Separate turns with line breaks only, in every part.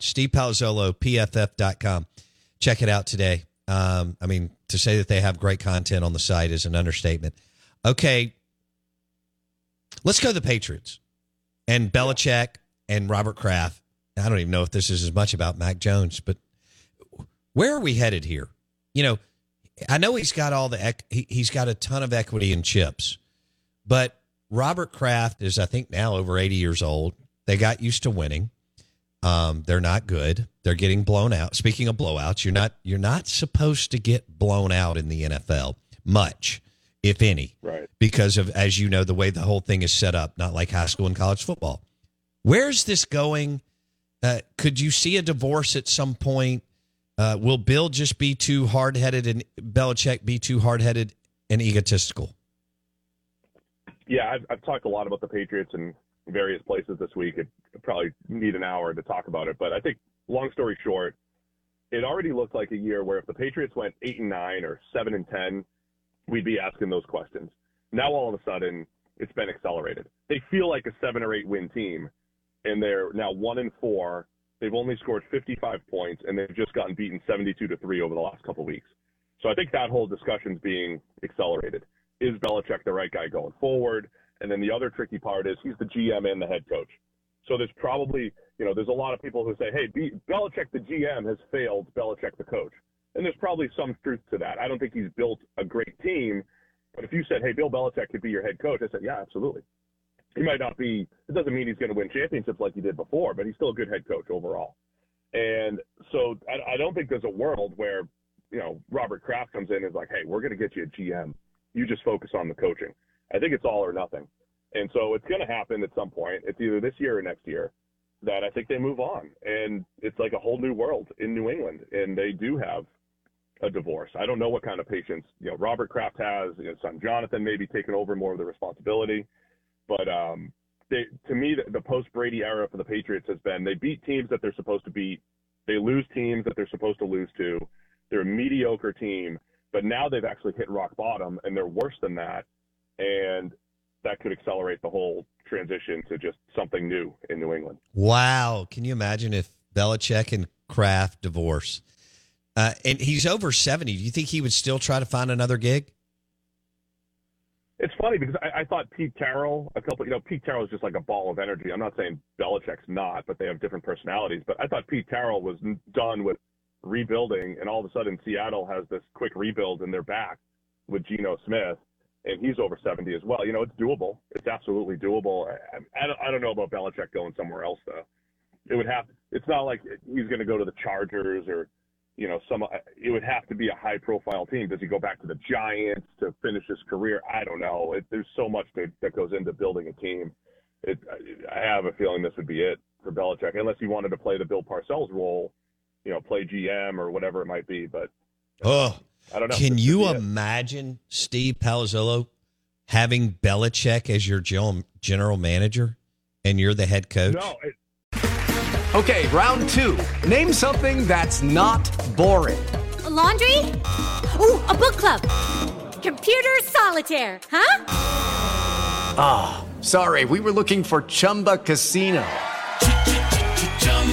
Steve Palazzolo, PFF.com. Check it out today. Um, I mean, to say that they have great content on the site is an understatement. Okay. Let's go to the Patriots and Belichick and Robert Kraft. I don't even know if this is as much about Mac Jones, but where are we headed here? You know, I know he's got all the he, he's got a ton of equity in chips, but Robert Kraft is I think now over 80 years old. They got used to winning. Um, they're not good. They're getting blown out. Speaking of blowouts, you're not you're not supposed to get blown out in the NFL much, if any,
right?
Because of as you know the way the whole thing is set up, not like high school and college football. Where's this going? Uh, could you see a divorce at some point? Uh, will Bill just be too hard headed and Belichick be too hard headed and egotistical?
Yeah, I've, I've talked a lot about the Patriots and various places this week. It probably need an hour to talk about it, but I think long story short, it already looked like a year where if the Patriots went eight and nine or seven and ten, we'd be asking those questions. Now all of a sudden, it's been accelerated. They feel like a seven or eight win team, and they're now one and four. They've only scored 55 points, and they've just gotten beaten 72 to three over the last couple weeks. So I think that whole discussion's being accelerated. Is Belichick the right guy going forward? And then the other tricky part is he's the GM and the head coach. So there's probably, you know, there's a lot of people who say, hey, B- Belichick the GM has failed Belichick the coach. And there's probably some truth to that. I don't think he's built a great team. But if you said, hey, Bill Belichick could be your head coach, I said, yeah, absolutely. He might not be, it doesn't mean he's going to win championships like he did before, but he's still a good head coach overall. And so I, I don't think there's a world where, you know, Robert Kraft comes in and is like, hey, we're going to get you a GM. You just focus on the coaching. I think it's all or nothing. And so it's going to happen at some point. It's either this year or next year that I think they move on. And it's like a whole new world in New England. And they do have a divorce. I don't know what kind of patience, you know, Robert Kraft has, you know, son Jonathan maybe taking over more of the responsibility. But um, they, to me, the, the post Brady era for the Patriots has been they beat teams that they're supposed to beat. They lose teams that they're supposed to lose to. They're a mediocre team, but now they've actually hit rock bottom and they're worse than that. And that could accelerate the whole transition to just something new in New England.
Wow. Can you imagine if Belichick and Kraft divorce? Uh, and he's over 70. Do you think he would still try to find another gig?
It's funny because I, I thought Pete Carroll, a couple, you know, Pete Carroll is just like a ball of energy. I'm not saying Belichick's not, but they have different personalities. But I thought Pete Carroll was done with rebuilding, and all of a sudden Seattle has this quick rebuild in their back with Geno Smith and he's over 70 as well. You know, it's doable. It's absolutely doable. I, I, don't, I don't know about Belichick going somewhere else though. It would have. It's not like he's going to go to the Chargers or, you know, some. It would have to be a high-profile team. Does he go back to the Giants to finish his career? I don't know. It, there's so much that, that goes into building a team. It, I have a feeling this would be it for Belichick, unless he wanted to play the Bill Parcells role, you know, play GM or whatever it might be. But
oh,
I don't know.
Can you imagine Steve Palazzolo having Belichick as your general manager? and you're the head coach?
No, it,
Okay, round two. Name something that's not boring.
A laundry? Ooh, a book club. Computer solitaire, huh?
Ah, sorry, we were looking for Chumba Casino.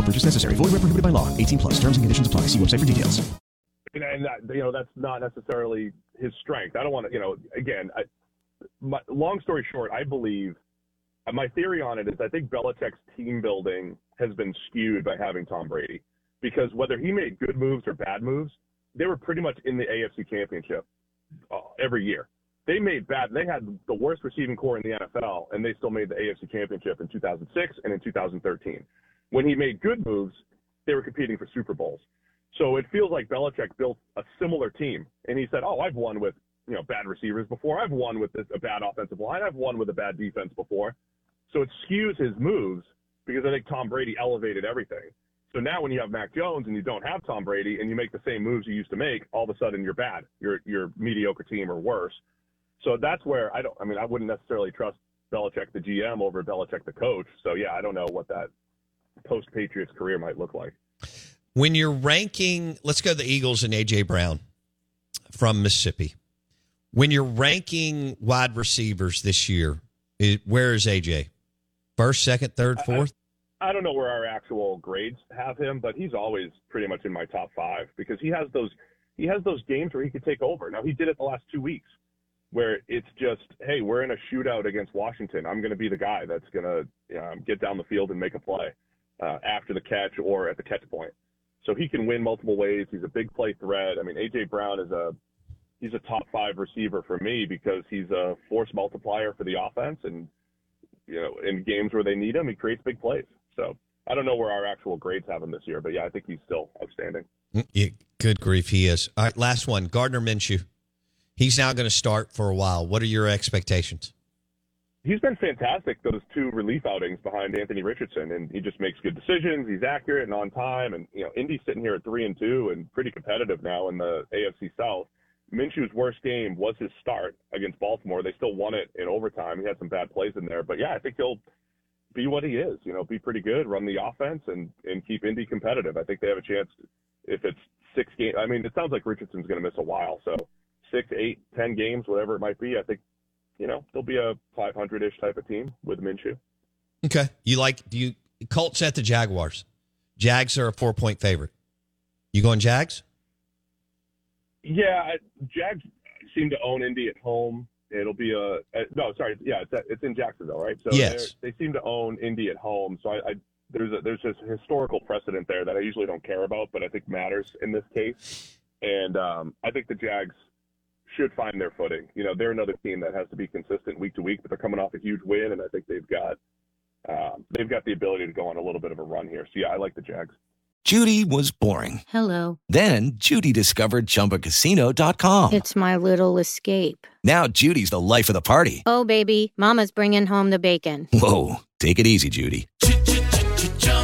No purchase necessary. Void where prohibited by law. 18 plus. Terms and conditions apply. See website for details.
and, and you know that's not necessarily his strength. I don't want to, you know, again, I, my, long story short, I believe uh, my theory on it is I think Belichick's team building has been skewed by having Tom Brady because whether he made good moves or bad moves, they were pretty much in the AFC Championship uh, every year. They made bad. They had the worst receiving corps in the NFL, and they still made the AFC Championship in 2006 and in 2013. When he made good moves, they were competing for Super Bowls. So it feels like Belichick built a similar team, and he said, "Oh, I've won with you know bad receivers before. I've won with this, a bad offensive line. I've won with a bad defense before." So it skews his moves because I think Tom Brady elevated everything. So now when you have Mac Jones and you don't have Tom Brady and you make the same moves you used to make, all of a sudden you're bad. You're you're mediocre team or worse. So that's where I don't. I mean, I wouldn't necessarily trust Belichick the GM over Belichick the coach. So yeah, I don't know what that post Patriots career might look like.
When you're ranking, let's go to the Eagles and AJ Brown from Mississippi. When you're ranking wide receivers this year, where is AJ? First, second, third, fourth?
I don't know where our actual grades have him, but he's always pretty much in my top five because he has those he has those games where he could take over. Now he did it the last two weeks, where it's just, hey, we're in a shootout against Washington. I'm going to be the guy that's going to um, get down the field and make a play uh, after the catch or at the catch point. So he can win multiple ways. He's a big play threat. I mean, AJ Brown is a he's a top five receiver for me because he's a force multiplier for the offense, and you know, in games where they need him, he creates big plays. So I don't know where our actual grades have him this year, but yeah, I think he's still outstanding.
Good grief, he is. All right, last one. Gardner Minshew. He's now going to start for a while. What are your expectations?
He's been fantastic those two relief outings behind Anthony Richardson, and he just makes good decisions. He's accurate and on time, and you know Indy's sitting here at three and two and pretty competitive now in the AFC South. Minshew's worst game was his start against Baltimore. They still won it in overtime. He had some bad plays in there, but yeah, I think he'll be what he is. You know, be pretty good, run the offense, and and keep Indy competitive. I think they have a chance if it's six games. I mean, it sounds like Richardson's going to miss a while, so six, eight, ten games, whatever it might be. I think you know they'll be a 500-ish type of team with Minshew.
Okay. You like do you Colts at the Jaguars? Jags are a four point favorite. You going Jags?
Yeah, I- Jags seem to own Indy at home. It'll be a, a no, sorry, yeah, it's, it's in Jacksonville, right? So
Yes.
they seem to own Indy at home. So I, I there's a there's this historical precedent there that I usually don't care about, but I think matters in this case. And um, I think the Jags should find their footing. You know, they're another team that has to be consistent week to week, but they're coming off a huge win, and I think they've got um, they've got the ability to go on a little bit of a run here. So yeah, I like the Jags.
Judy was boring.
Hello.
Then Judy discovered ChumbaCasino.com.
It's my little escape.
Now Judy's the life of the party.
Oh, baby, Mama's bringing home the bacon.
Whoa, take it easy, Judy.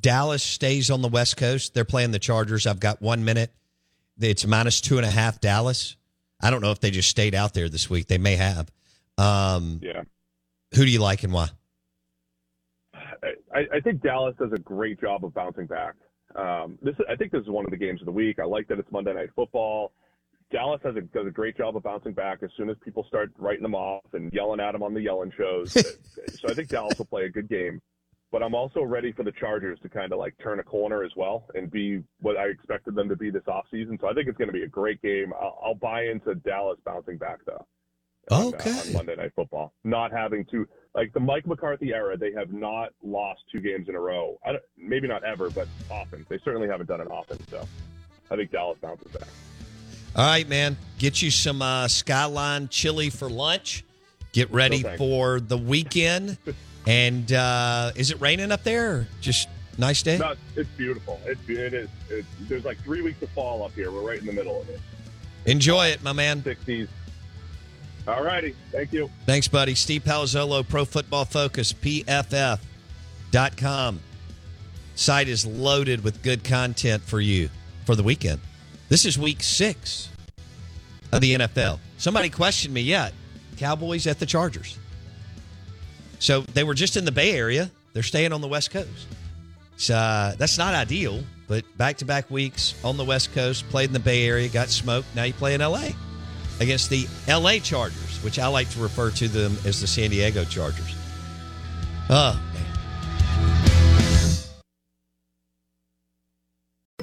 Dallas stays on the West Coast. They're playing the Chargers. I've got one minute. It's minus two and a half Dallas. I don't know if they just stayed out there this week. They may have. Um,
yeah.
Who do you like and why?
I, I think Dallas does a great job of bouncing back. Um, this, I think this is one of the games of the week. I like that it's Monday Night Football. Dallas has a, does a great job of bouncing back as soon as people start writing them off and yelling at them on the yelling shows. so I think Dallas will play a good game. But I'm also ready for the Chargers to kind of like turn a corner as well and be what I expected them to be this offseason. So I think it's going to be a great game. I'll, I'll buy into Dallas bouncing back though.
Okay.
On, uh, on Monday Night Football, not having to like the Mike McCarthy era, they have not lost two games in a row. I don't, maybe not ever, but often. They certainly haven't done it often. So I think Dallas bounces back.
All right, man. Get you some uh, Skyline chili for lunch. Get ready
No,
for the weekend. and uh, is it raining up there? Or just nice day.
No, it's beautiful. It's it is. It's, there's like three weeks of fall up here. We're right in the middle of it.
Enjoy it, my man.
60s. All righty. Thank you.
Thanks, buddy. Steve Palazzolo, Pro Football Focus, PFF.com. Site is loaded with good content for you for the weekend. This is week six of the NFL. Somebody questioned me yet. Cowboys at the Chargers. So they were just in the Bay Area. They're staying on the West Coast. So uh, that's not ideal, but back to back weeks on the West Coast, played in the Bay Area, got smoked. Now you play in LA against the LA Chargers, which I like to refer to them as the San Diego Chargers. Oh,